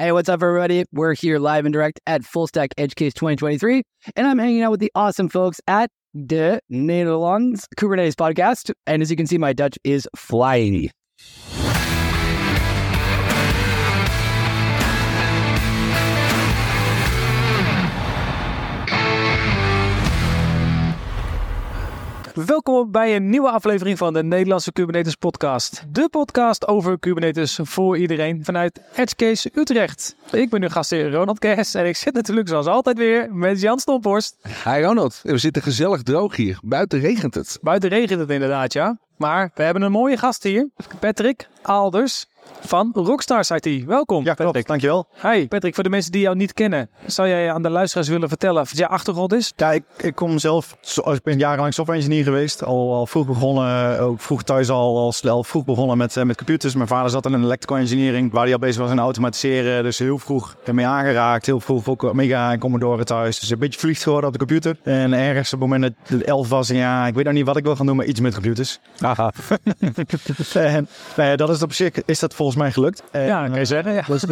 Hey, what's up, everybody? We're here live and direct at Full Stack Edge Case 2023, and I'm hanging out with the awesome folks at De Nederlands Kubernetes podcast. And as you can see, my Dutch is flying. Welkom bij een nieuwe aflevering van de Nederlandse Kubernetes podcast. De podcast over Kubernetes voor iedereen vanuit Edgecase Utrecht. Ik ben uw gastheer Ronald Kers en ik zit natuurlijk zoals altijd weer met Jan Stomphorst. Hi Ronald, we zitten gezellig droog hier. Buiten regent het. Buiten regent het inderdaad, ja. Maar we hebben een mooie gast hier, Patrick Alders van Rockstars IT. Welkom, Ja, Patrick. klopt. Dankjewel. Hi, Patrick. Voor de mensen die jou niet kennen, zou jij aan de luisteraars willen vertellen wat je achtergrond is? Ja, ik, ik kom zelf, ik ben jarenlang software engineer geweest. Al, al vroeg begonnen, ook vroeg thuis al, al, snel vroeg begonnen met, eh, met computers. Mijn vader zat in een electrical engineering, waar hij al bezig was in automatiseren. Dus heel vroeg ermee aangeraakt. Heel vroeg ook Amiga en Commodore thuis. Dus een beetje verliefd geworden op de computer. En ergens op het moment dat het elf was, ja, ik weet nog niet wat ik wil gaan doen, maar iets met computers. Haha. en nou ja, dat is op zich, is dat volgens mij gelukt. En, Ja, kan je zeggen. Ja. Dus,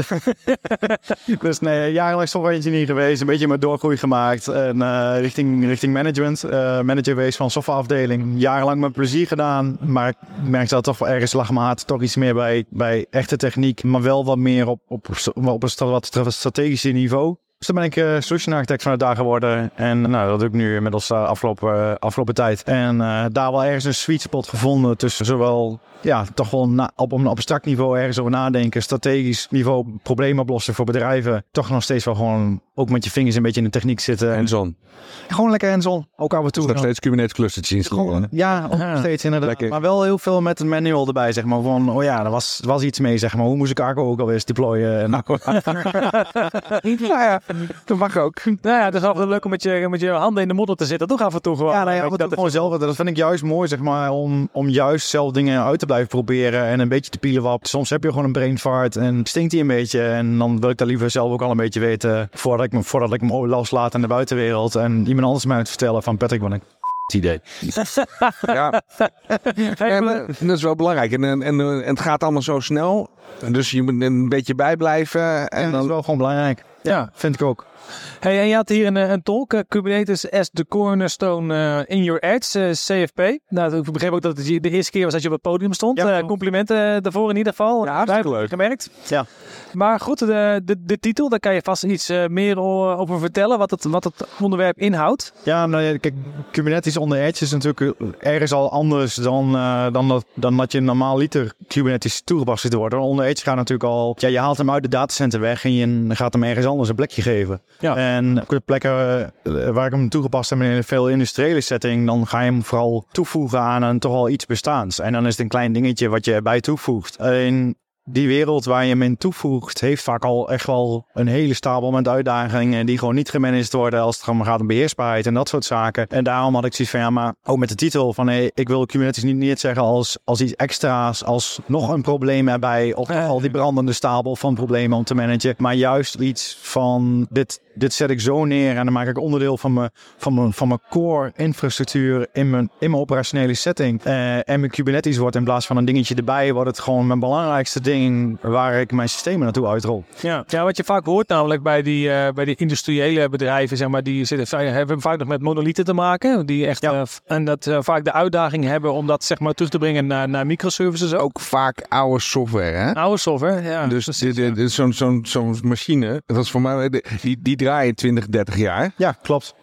dus nee, jarenlang software engineer geweest, een beetje mijn doorgroei gemaakt en eh, richting, richting management. eh, manager geweest van softwareafdeling. Jarenlang met plezier gedaan, maar ik merkte dat toch wel ergens lag mijn hart toch iets meer bij, bij echte techniek, maar wel wat meer op, op, op een sta- wat strategische niveau. Dus toen ben ik eh solution architect van het daar geworden. En nou, dat doe ik nu inmiddels uh, afgelopen, eh, afgelopen tijd. En eh, daar wel ergens een sweet spot gevonden tussen zowel, ja, toch wel na- op een abstract niveau ergens over nadenken. Strategisch niveau problemen oplossen voor bedrijven. Toch nog steeds wel gewoon ook met je vingers een beetje in de techniek zitten. En En zon. gewoon lekker hands-on. Ook af en toe. Nog steeds Kubernetes clustertjes Gewoon, installeren. ja, ook nog steeds inderdaad. Lekker. Maar wel heel veel met een manual erbij, zeg maar. Van, oh ja, er was, was iets mee, zeg maar. Hoe moest ik Argo ook alweer eens deployen? En, nou ja, dat mag ook. Nou ja, het is altijd leuk om met je, met je handen in de modder te zitten. Toch af en toe gewoon. Ja, nou ja, dat, gewoon zelf, dat vind ik juist mooi, zeg maar, om, om juist zelf dingen uit te blijven proberen en een beetje te pielen wat. Soms heb je gewoon een brain fart en stinkt die een beetje en dan wil ik dat liever zelf ook al een beetje weten voordat ik, me, voordat ik hem loslaat aan de buitenwereld en iemand anders mij moet vertellen van Patrick, wat een het idee. Ja, en, dat is wel belangrijk. En, en, het gaat allemaal zo snel. Dus je moet een beetje bijblijven. En En dat is wel gewoon belangrijk. Ja. Vind ik ook. Hey, en je had hier een, eh, een tolk, eh, Kubernetes as the cornerstone eh, in your edge, CFP. Nou, ik begreep ook dat het de eerste keer was dat je op het podium stond. Ja, complimenten daarvoor in ieder geval. Ja, hartstikke leuk. Gemerkt. Ja. Maar goed, de, de, de titel, daar kan je vast iets meer over vertellen, wat het, wat het onderwerp inhoudt. Ja, nou ja, kijk, Kubernetes onder Edge is natuurlijk ergens al anders dan, dan, dat, dan dat je normaal liter Kubernetes toegepast ziet worden. Onder Edge gaat natuurlijk al, ja, je haalt hem uit de datacenter weg en je gaat hem ergens anders een plekje geven. Ja. En op de plekken eh, waar ik hem toegepast heb in een veel industriële setting, dan ga je hem vooral toevoegen aan een toch al iets bestaans. En dan is het een klein dingetje wat je erbij toevoegt. Alleen die wereld waar je hem in toevoegt, heeft vaak al echt wel een hele stapel met uitdagingen die gewoon niet gemanaged worden als het gaat om beheersbaarheid en dat soort zaken. En daarom had ik zoiets van, ja, maar ook met de titel van, hey, ik wil Kubernetes niet, niet zeggen als, als iets extra's, als nog een probleem erbij of al die brandende stapel van problemen om te managen, maar juist iets van, dit, dit zet ik zo neer en dan maak ik onderdeel van mijn, van mijn, van mijn core infrastructuur in mijn, in mijn operationele setting. Eh, en mijn Kubernetes wordt in plaats van een dingetje erbij, wordt het gewoon mijn belangrijkste ding waar ik mijn systemen naartoe uitrol. Ja. ja, wat je vaak hoort namelijk bij die, eh, bij die industriële bedrijven, zeg maar, die zitten, hebben vaak nog met monolithen te maken. Die echt, Ja. eh, en dat vaak de uitdaging hebben om dat zeg maar terug te brengen naar, naar microservices ook. ook vaak oude software, hè? Oude software, ja. Dus zo'n zo'n zo'n machine, dat is voor mij, die, die draaien 20, 30 jaar. Ja, klopt.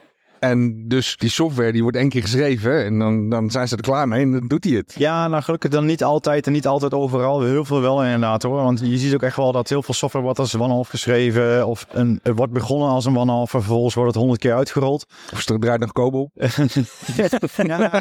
En dus die software die wordt één keer geschreven en dan, dan zijn ze er klaar mee en dan doet hij het. Ja, nou gelukkig dan niet altijd en niet altijd overal. Heel veel wel inderdaad hoor. Want je ziet ook echt wel dat heel veel software wordt als one-off geschreven. Of een, het wordt begonnen als een one-off en vervolgens wordt het honderd keer uitgerold. Of er draait nog ja,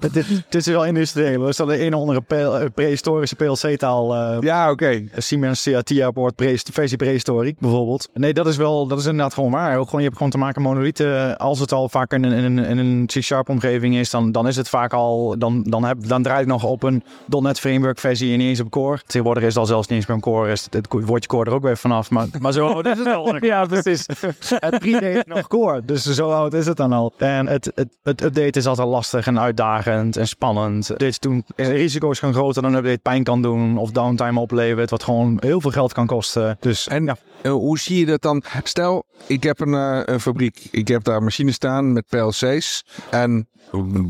het, is, het is wel industrieel. Er staat een een of andere eh, prehistorische PLC-taal. eh Ja, oké. Siemens CRT wordt pre versie prehistoriek bijvoorbeeld. Nee, dat is wel, dat is inderdaad gewoon waar. Ook gewoon, je hebt gewoon te maken met monolithen als als het al vaak in, een- in, een- in een C-sharp omgeving is, dan, dan is het vaak al, dan, dan, heb, dan draait het nog op een .NET Framework versie en niet eens op Core. Tegenwoordig is het al zelfs niet eens meer een Core, is het, het woordje Core er ook weer vanaf. Maar, maar zo oud is het al. Ja, precies. Het predate nog core, dus zo oud is het dan al. En het, het, het update is altijd lastig en uitdagend en spannend. Dit doen risico's gaan groter dan een update pijn kan doen of downtime oplevert, wat gewoon heel veel geld kan kosten. Dus En ja, eh, hoe zie je dat dan? Stel, ik heb een, eh, een fabriek. Ik heb daar machines staan met PLC's. En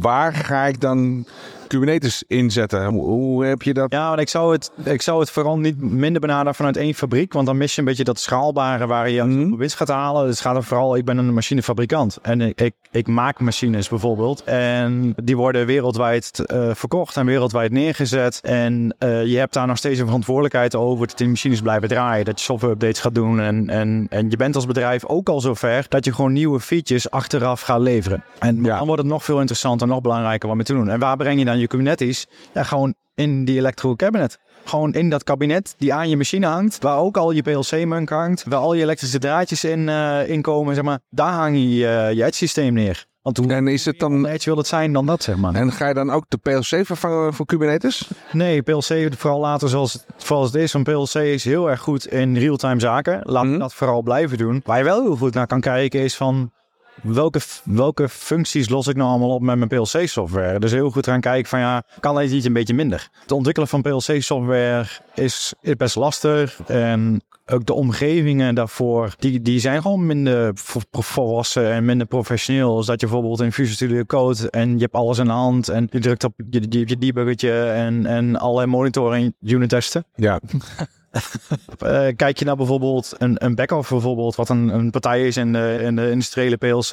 waar ga ik dan Kubernetes inzetten? Hoe, hoe heb je dat? Ja, want ik zou, het, ik zou het vooral niet minder benaderen vanuit één fabriek. Want dan mis je een beetje dat schaalbare waar je Mhm. winst gaat halen. Dus het gaat er vooral, ik ben een machinefabrikant. En ik, ik, ik maak machines bijvoorbeeld. En die worden wereldwijd eh, verkocht en wereldwijd neergezet. En eh, je hebt daar nog steeds een verantwoordelijkheid over dat die machines blijven draaien. Dat je software updates gaat doen. En, en, en je bent als bedrijf ook al zover dat je gewoon nieuwe features achteraf gaat leveren. En Ja. dan wordt het nog veel interessanter, nog belangrijker wat mee te doen. En waar breng je dan je Kubernetes? Ja, gewoon in die electro cabinet. Gewoon in dat kabinet die aan je machine hangt, waar ook al je PLC-munk hangt, waar al je elektrische draadjes in, eh in komen, zeg maar. Daar hang je uh, je edge-systeem neer. Want hoe En is het dan... edge wil het zijn dan dat, zeg maar. En ga je dan ook de PLC vervangen voor Kubernetes? Nee, PLC vooral later zoals het, zoals het is. Want PLC is heel erg goed in real-time zaken. Laat Mhm. dat vooral blijven doen. Waar je wel heel goed naar kan kijken is van... Welke, welke functies los ik nou allemaal op met mijn PLC-software? Dus heel goed gaan kijken van ja, kan dit iets een beetje minder? Het ontwikkelen van PLC-software is, is best lastig. En ook de omgevingen daarvoor, die, die zijn gewoon minder vo- volwassen en minder professioneel. Dus dat je bijvoorbeeld in Visual Studio Code en je hebt alles in de hand en je drukt op je, je, je debuggertje en, en allerlei monitoring unit testen. Ja. Eh, kijk je naar bijvoorbeeld een, een backoff bijvoorbeeld, wat een, een partij is in de, in de industriële PLC.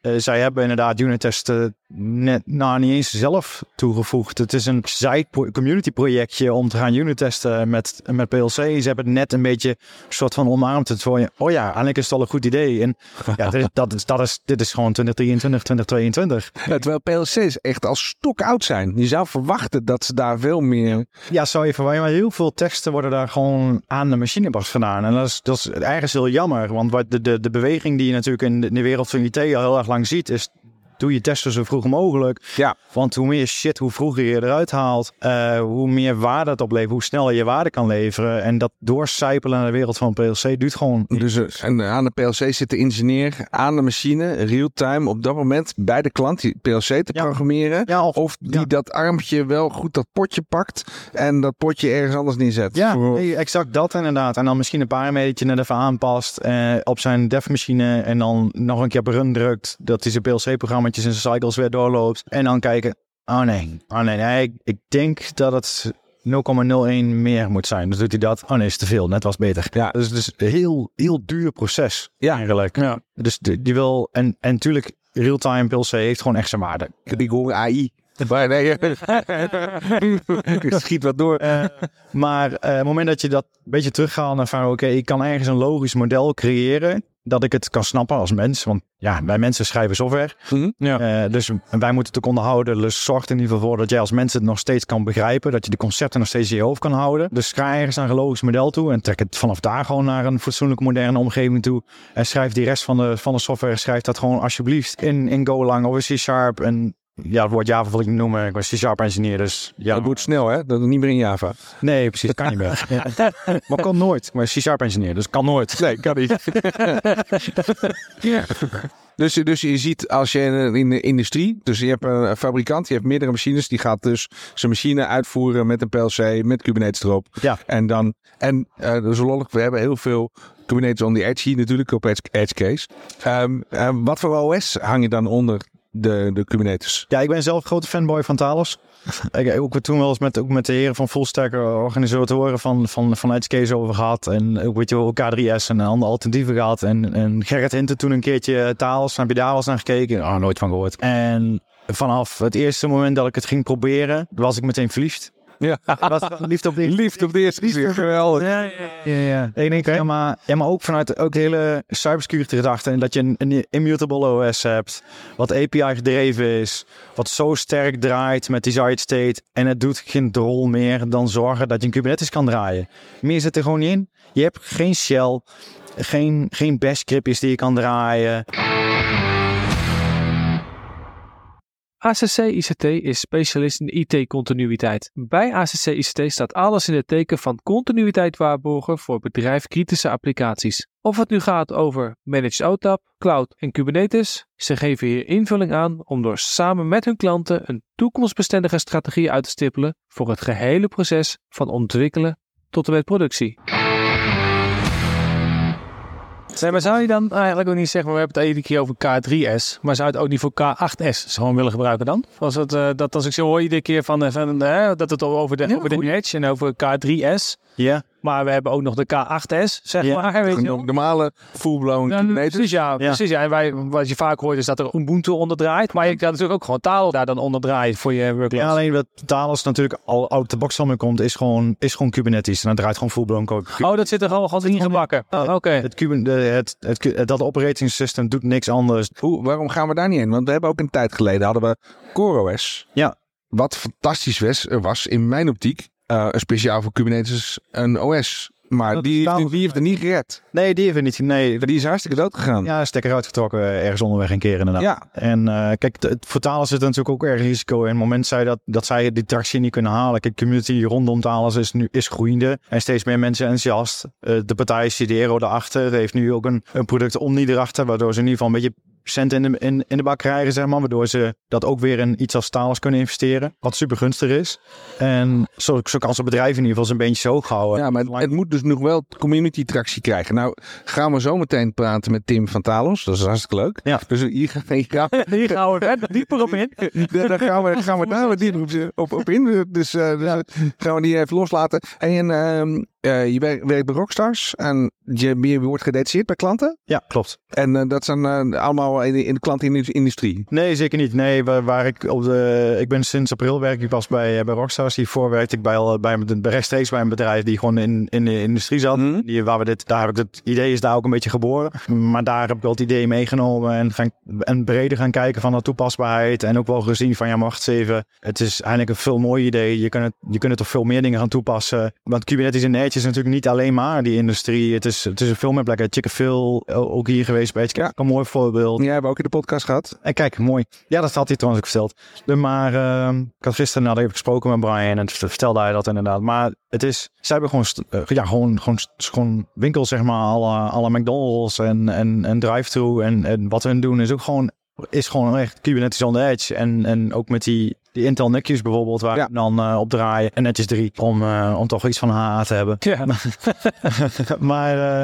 eh, zij hebben inderdaad unit testen net, nou niet eens zelf toegevoegd. Het is een side community projectje om te gaan unit testen met, met PLC. Ze hebben het net een beetje soort van omarmd. Het voor je, oh ja, eigenlijk is het al een goed idee. En ja, dit, is- dat is, dat is, dit is gewoon 2023, 2022. Ja, terwijl PLC's echt al stok oud zijn. Je zou verwachten dat ze daar veel meer... Ja, zou je verwachten. Maar heel veel teksten worden daar gewoon aan de machinebas gedaan. En dat is, dat is ergens heel jammer. Want wat de, de, beweging die je natuurlijk in de, in de wereld van IT al heel erg lang ziet, is doe je testen zo vroeg mogelijk. Ja. Want hoe meer shit, hoe vroeger je eruit haalt, eh, hoe meer waarde het oplevert, hoe sneller je waarde kan leveren. En dat doorcijpelen naar de wereld van PLC duurt gewoon. Dus eh, en aan de PLC zit de ingenieur aan de machine, real-time, op dat moment bij de klant die PLC te Ja. programmeren. Ja, of, Of die Ja. dat armpje wel goed dat potje pakt en dat potje ergens anders neerzet. Ja, Voor- nee, exact dat inderdaad. En dan misschien een parametertje net even aanpast eh, op zijn dev-machine. En dan nog een keer op run drukt. Dat hij zijn PLC-programma's en zijn cycles weer doorloopt. En dan kijken, oh nee, oh nee, nee ik, ik denk dat het 0,01 meer moet zijn. Dus doet hij dat. Oh nee, is te veel. Net was beter. Ja. Dus het is een heel, heel duur proces Ja. eigenlijk. Ja. Dus die die wil, en, en natuurlijk, real-time PLC heeft gewoon echt zijn waarde. Die horen AI. Maar nee, schiet wat door. Eh, maar eh, op het moment dat je dat een beetje teruggaat naar van oké, ik kan ergens een logisch model creëren. Dat ik het kan snappen als mens. Want ja, wij mensen schrijven software. Ja. Eh, dus wij moeten het ook onderhouden. Dus zorg er in ieder geval voor dat jij als mens het nog steeds kan begrijpen. Dat je de concepten nog steeds in je hoofd kan houden. Dus ga ergens naar een logisch model toe. En trek het vanaf daar gewoon naar een fatsoenlijke moderne omgeving toe. En schrijf die rest van de, van de software. Schrijf dat gewoon alsjeblieft in, in Golang of in C-Sharp. En ja, het woord Java wil ik niet noemen. Ik ben C-Sharp engineer. Dus ja, Dat moet snel, hè? Dat is niet meer in Java. Nee, precies. Dat kan niet meer. Ja. Maar kan nooit. Ben C-sharp engineer, dus kan nooit. Nee, kan niet. Dus, dus je ziet als je in, de industrie, dus je hebt een fabrikant, die heeft meerdere machines, die gaat dus zijn machine uitvoeren met een PLC, met Kubernetes erop. Ja. En dan, en uh, dus lollig, we hebben heel veel Kubernetes on the edge hier natuurlijk op edge, edge case. Um, um, wat voor OS hang je dan onder de, de Kubernetes? Ja, ik ben zelf grote fanboy van Talos. ik ook toen wel eens met, ook met de heren van Fullstack organisatoren van, van, van over gehad. En ook weet je wel, K3S en andere alternatieven gehad. En, en Gerrit Hinten toen een keertje Talos. Heb je daar wel eens naar gekeken? Oh, nooit van gehoord. En vanaf het eerste moment dat ik het ging proberen, was ik meteen verliefd. Ja, was liefde op de eerste liefde op de eerste keer. Geweldig. Ja, ja, ja. ja. Ik denk, ja, maar, ja, maar ook vanuit ook de hele cybersecurity gedachte. En dat je een, een immutable OS hebt. Wat API gedreven is. Wat zo sterk draait met desired state. En het doet geen drol meer dan zorgen dat je een Kubernetes kan draaien. Meer zit er gewoon niet in. Je hebt geen shell. Geen, geen bash scriptjes die je kan draaien. ACC ICT is specialist in IT-continuïteit. Bij ACC ICT staat alles in het teken van continuïteit waarborgen voor bedrijfkritische applicaties. Of het nu gaat over Managed OTAP, Cloud en Kubernetes, ze geven hier invulling aan om door samen met hun klanten een toekomstbestendige strategie uit te stippelen voor het gehele proces van ontwikkelen tot en met productie. Nee, maar zou je dan eigenlijk ook niet zeggen, we hebben het iedere keer over K3S, maar zou je het ook niet voor K8S gewoon willen gebruiken dan? Was het, uh, dat als ik zo hoor iedere keer van, van uh, dat het over de, ja, over de Edge en over K3S. Ja. Maar we hebben ook nog de K8S, zeg Ja. maar. Weet je. Normale full-blown Ja, Kubernetes. precies, ja, precies. Ja. En wij, wat je vaak hoort is dat er Ubuntu onder draait. Maar je kan natuurlijk ook gewoon taal daar dan onder draaien voor je workloads. Ja, alleen wat Talos natuurlijk al uit de box al mee komt, is gewoon, is gewoon Kubernetes. En dan draait gewoon full-blown code. Oh, dat zit er al gewoon ingebakken. Oh, Oké. Het, het, het, het- dat operating system doet niks anders. Hoe, waarom gaan we daar niet heen? Want we hebben ook een tijd geleden hadden we CoreOS. Ja. Wat fantastisch was, was in mijn optiek een speciaal voor Kubernetes een OS. Maar Dat die, die, die heeft er niet gered. Nee, die hebben we niet. Nee, Die is hartstikke dood gegaan. ja, stekker uitgetrokken ergens onderweg een keer inderdaad. Ja. En eh, kijk, het, voor Thales zit natuurlijk ook erg risico in. Het moment zij dat, dat zij die tractie niet kunnen halen. Kijk, de community rondom Thales is nu is groeiende. En steeds meer mensen enthousiast. Eh, de partij Sidero erachter heeft nu ook een, een product Omni erachter. Waardoor ze in ieder geval een beetje cent in de, in, in de bak krijgen, zeg maar. Waardoor ze dat ook weer in iets als Thales kunnen investeren. Wat super gunstig is. En zo, zo kan zo'n bedrijf in ieder geval zijn beentjes hoog houden. Ja, maar het, het moet dus nog wel community tractie krijgen. Nou, gaan we zo meteen praten met Tim van Talos. Dat is hartstikke leuk. Ja. Dus hier, gaan- hier gaan we Hier gaan we verder dieper op in. daar daar gaan we, gaan we daar wat dieper op, op, op in. Dus eh, dus gaan we die even loslaten. En ehm, eh, je werkt, werkt bij Rockstars en je, je wordt gedetacheerd bij klanten. Ja, klopt. En eh, dat zijn eh, allemaal in de, in de klantenindustrie. Nee, zeker niet. Nee, waar, waar ik op de. Ik ben sinds april werk ik pas bij, bij Rockstars. Hiervoor werkte ik bij, al, bij, een- bij rechtstreeks bij een bedrijf die gewoon in, in de industrie zat. Mhm. Die, waar we dit, daar heb ik het idee is daar ook een beetje geboren. Maar daar heb ik wel het idee meegenomen en, gaan, en breder gaan kijken van de toepasbaarheid. En ook wel gezien van ja, wacht even. Het is eigenlijk een veel mooi idee. Je kunt het, je kunt het op veel meer dingen gaan toepassen. Want Kubernetes en Edge is natuurlijk niet alleen maar die industrie. Het is, het is een veel meer plekken. Chickenville, ook hier geweest bij Edge. Ja. Een mooi voorbeeld. Jij hebt ook in de podcast gehad. En kijk, mooi. Ja, dat had hij trouwens ook verteld. De, maar ehm, ik had gisteren nou, even gesproken met Brian en vertelde hij dat inderdaad. Maar het is, zij hebben gewoon, eh, ja, gewoon, gewoon, gewoon winkels, zeg maar, alle, alle McDonald's en, en, en drive-thru. En, en wat hun doen is ook gewoon, is gewoon echt Kubernetes on the edge. En, en ook met die, die Intel netjes bijvoorbeeld, waar Ja. we dan eh, op draaien. En netjes 3, om, eh, om toch iets van HA te hebben. Ja. maar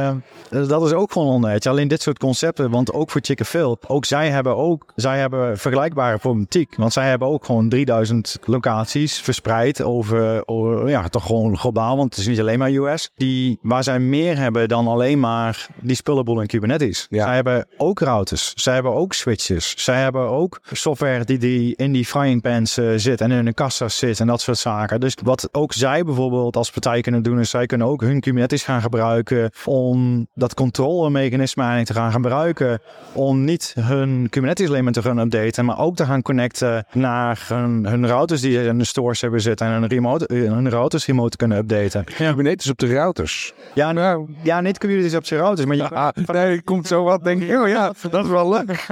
eh, dat is ook gewoon onnet. Alleen dit soort concepten, want ook voor Chickenville, ook zij hebben ook, zij hebben vergelijkbare problematiek. Want zij hebben ook gewoon 3000 locaties verspreid over, over, ja, toch gewoon globaal, want het is niet alleen maar US. Die, waar zij meer hebben dan alleen maar die spullenboel in Kubernetes. Ja. Zij hebben ook routers, zij hebben ook switches, zij hebben ook software die, die in die frying pans eh, zit en in hun kassa's zit en dat soort zaken. Dus wat ook zij bijvoorbeeld als partij kunnen doen, is zij kunnen ook hun Kubernetes gaan gebruiken om dat controlemechanisme eigenlijk te gaan gebruiken. Om niet hun Kubernetes alleen maar te gaan updaten, maar ook te gaan connecten naar hun, hun routers die in de stores hebben zitten en hun, remote, eh, hun routers remote te kunnen updaten. Kubernetes op de routers. Ja, nou, ja niet Kubernetes op zijn routers, maar je, nee, komt zo wat. Denk ik, oh ja, dat is wel leuk.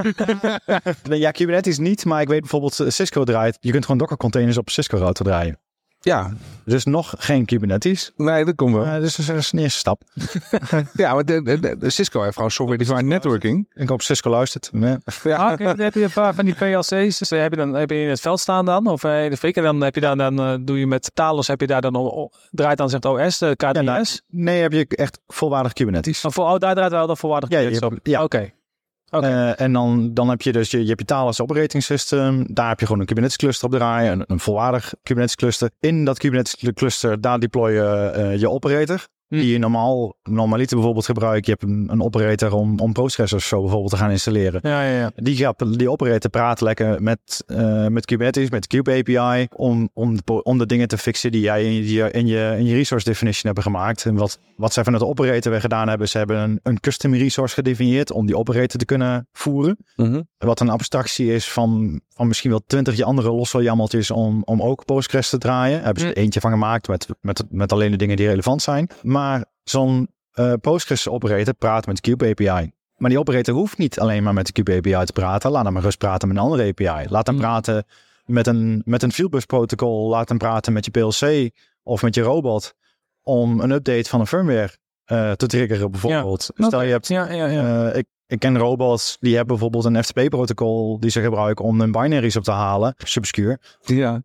ja, Kubernetes niet, maar ik weet bijvoorbeeld eh, Cisco draait. Je kunt gewoon Docker containers op Cisco router draaien. Ja, Dus nog geen Kubernetes. nee, dat komt wel. Uh, dus dat is een eerste stap. Ja, maar de, de, de- de Cisco heeft gewoon software-defined networking. Ik hoop Cisco luistert. Ja. Ah, oké, dan heb je een paar van die PLC's. Dus heb je dan heb je in het veld staan dan, of eh, in de fik. En dan heb je daar dan eh, doe je met Talos heb je daar dan draait dan zegt OS, de K3S. Ja, nou, nee, heb je echt volwaardig Kubernetes. Of voor, oh, daar draait wel de voorwaardig Ja, je Kubernetes op. ja. Oké. Eh, en dan, dan heb je dus je, je, hebt operating system. Daar heb je gewoon een Kubernetes cluster op draaien. Een, een volwaardig Kubernetes cluster. In dat Kubernetes cluster, daar deploy je eh, je operator. Hm. Die je normaal, normaliter bijvoorbeeld gebruikt. Je hebt een, een operator om, om Postgres of zo bijvoorbeeld te gaan installeren. Ja, ja, ja. Die, gaat, die operator praat lekker met, eh, met Kubernetes, met Kube API, om, om, om de dingen te fixen die jij in je, in je, in je resource definition hebben gemaakt. En wat, wat zij vanuit de operator weer gedaan hebben, ze hebben een, een custom resource gedefinieerd om die operator te kunnen voeren. Wat een abstractie is van, van misschien wel twintig andere losse jammeltjes om, om ook Postgres te draaien. Daar hebben ze er eentje van gemaakt met, met, met alleen de dingen die relevant zijn. Maar zo'n eh, Postgres operator praat met Cube API. Maar die operator hoeft niet alleen maar met de Kube API te praten. Laat hem rust praten met een andere API. Laat hem Mm. praten met een, met een fieldbus protocol. Laat hem praten met je PLC of met je robot. Om een update van een firmware eh, te triggeren bijvoorbeeld. Stel je hebt Ja, ja, ja. eh, ik, ik ken robots die hebben bijvoorbeeld een FTP-protocol die ze gebruiken om hun binaries op te halen. Subscure. Ja.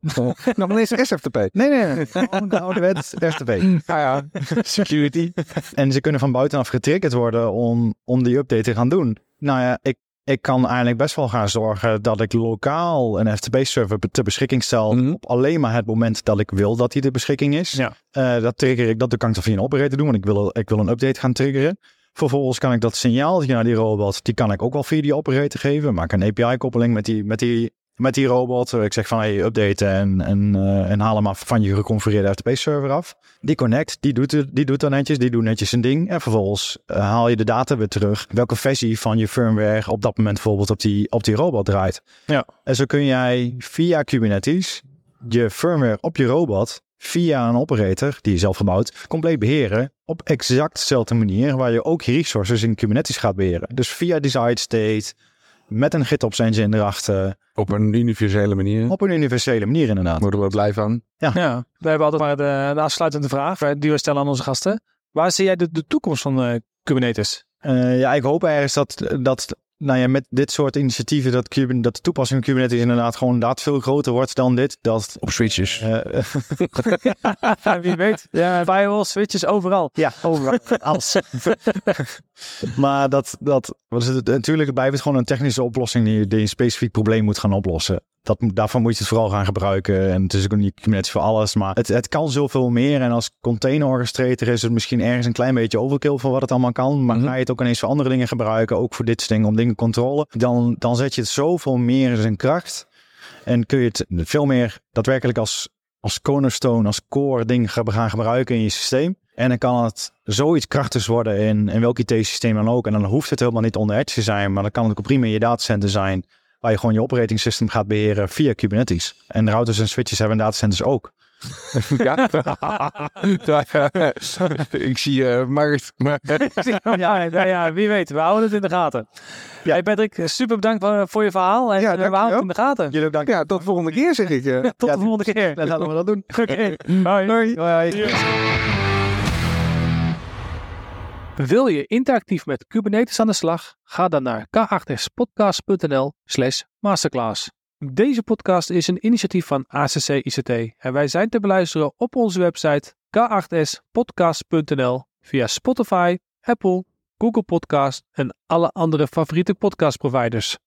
Nog ineens SFTP. Nee, nee, nee. Gewoon de ouderwets FTP. Ja, ja. Security. En ze kunnen van buitenaf getriggerd worden om, om die update te gaan doen. Nou ja, ik, ik kan eigenlijk best wel gaan zorgen dat ik lokaal een FTP-server ter beschikking stel. Mhm. Op alleen maar het moment dat ik wil dat die ter beschikking is. Ja. Eh, dat trigger ik, dat kan ik dan via een operator doen, want ik wil, ik wil een update gaan triggeren. Vervolgens kan ik dat signaal naar die robot, die kan ik ook wel via die operator geven. Maak een API-koppeling met die, met die, met die robot. Ik zeg van, hey, update en, en, eh, en haal hem af van je geconfigureerde FTP-server af. Die connect, die doet, die doet dan netjes, die doet netjes zijn ding. En vervolgens eh, haal je de data weer terug. Welke versie van je firmware op dat moment bijvoorbeeld op die, op die robot draait. Ja. En zo kun jij via Kubernetes je firmware op je robot via een operator die je zelf gebouwd compleet beheren op exact dezelfde manier waar je ook je resources in Kubernetes gaat beheren. Dus via desired state met een GitOps engine erachter Op een universele manier. op een universele manier inderdaad. Worden we blij van. Ja, we hebben altijd maar de, de afsluitende vraag die we stellen aan onze gasten. Waar zie jij de, de toekomst van eh, Kubernetes? Eh, ja, ik hoop ergens dat, dat nou ja, met dit soort initiatieven dat, dat de toepassing van Kubernetes inderdaad gewoon inderdaad veel groter wordt dan dit. Dat, Op switches. eh, Wie weet. Ja, firewalls, switches, overal. Ja, overal. Alles. maar dat, dat wat is het, natuurlijk blijft het gewoon een technische oplossing die, die een specifiek probleem moet gaan oplossen. Dat, daarvan moet je het vooral gaan gebruiken. En het is ook niet Kubernetes voor alles, maar het, het kan zoveel meer. En als container orchestrator is het misschien ergens een klein beetje overkill voor wat het allemaal kan. Maar Mhm. ga je het ook ineens voor andere dingen gebruiken, ook voor dit soort dingen om dingen te controleren, dan, dan zet je het zoveel meer in zijn kracht. En kun je het veel meer daadwerkelijk als, als cornerstone, als core ding gaan gaan gebruiken in je systeem. En dan kan het zoiets krachtigs worden in, in welk IT-systeem dan ook. En dan hoeft het helemaal niet onder Edge te zijn, maar dan kan het ook prima in je datacenter zijn. Waar je gewoon je operating system gaat beheren via Kubernetes. En de routers en switches hebben datacenters ook. Ja. ik zie eh Markt. Maar, ja, ja, ja, wie weet. We houden het in de gaten. Ja. Hey Patrick, super bedankt voor, je verhaal. En Ja, eh, we houden het in de gaten. Jullie ook dank. ja, tot de volgende keer zeg ik. eh. Tot Ja, de volgende keer. Dan laten we dat doen. Oké, bye. Hoi. Hoi. Wil je interactief met Kubernetes aan de slag? Ga dan naar k8spodcast.nl slash masterclass. Deze podcast is een initiatief van ACC ICT en wij zijn te beluisteren op onze website k8spodcast.nl via Spotify, Apple, Google Podcast en alle andere favoriete podcastproviders.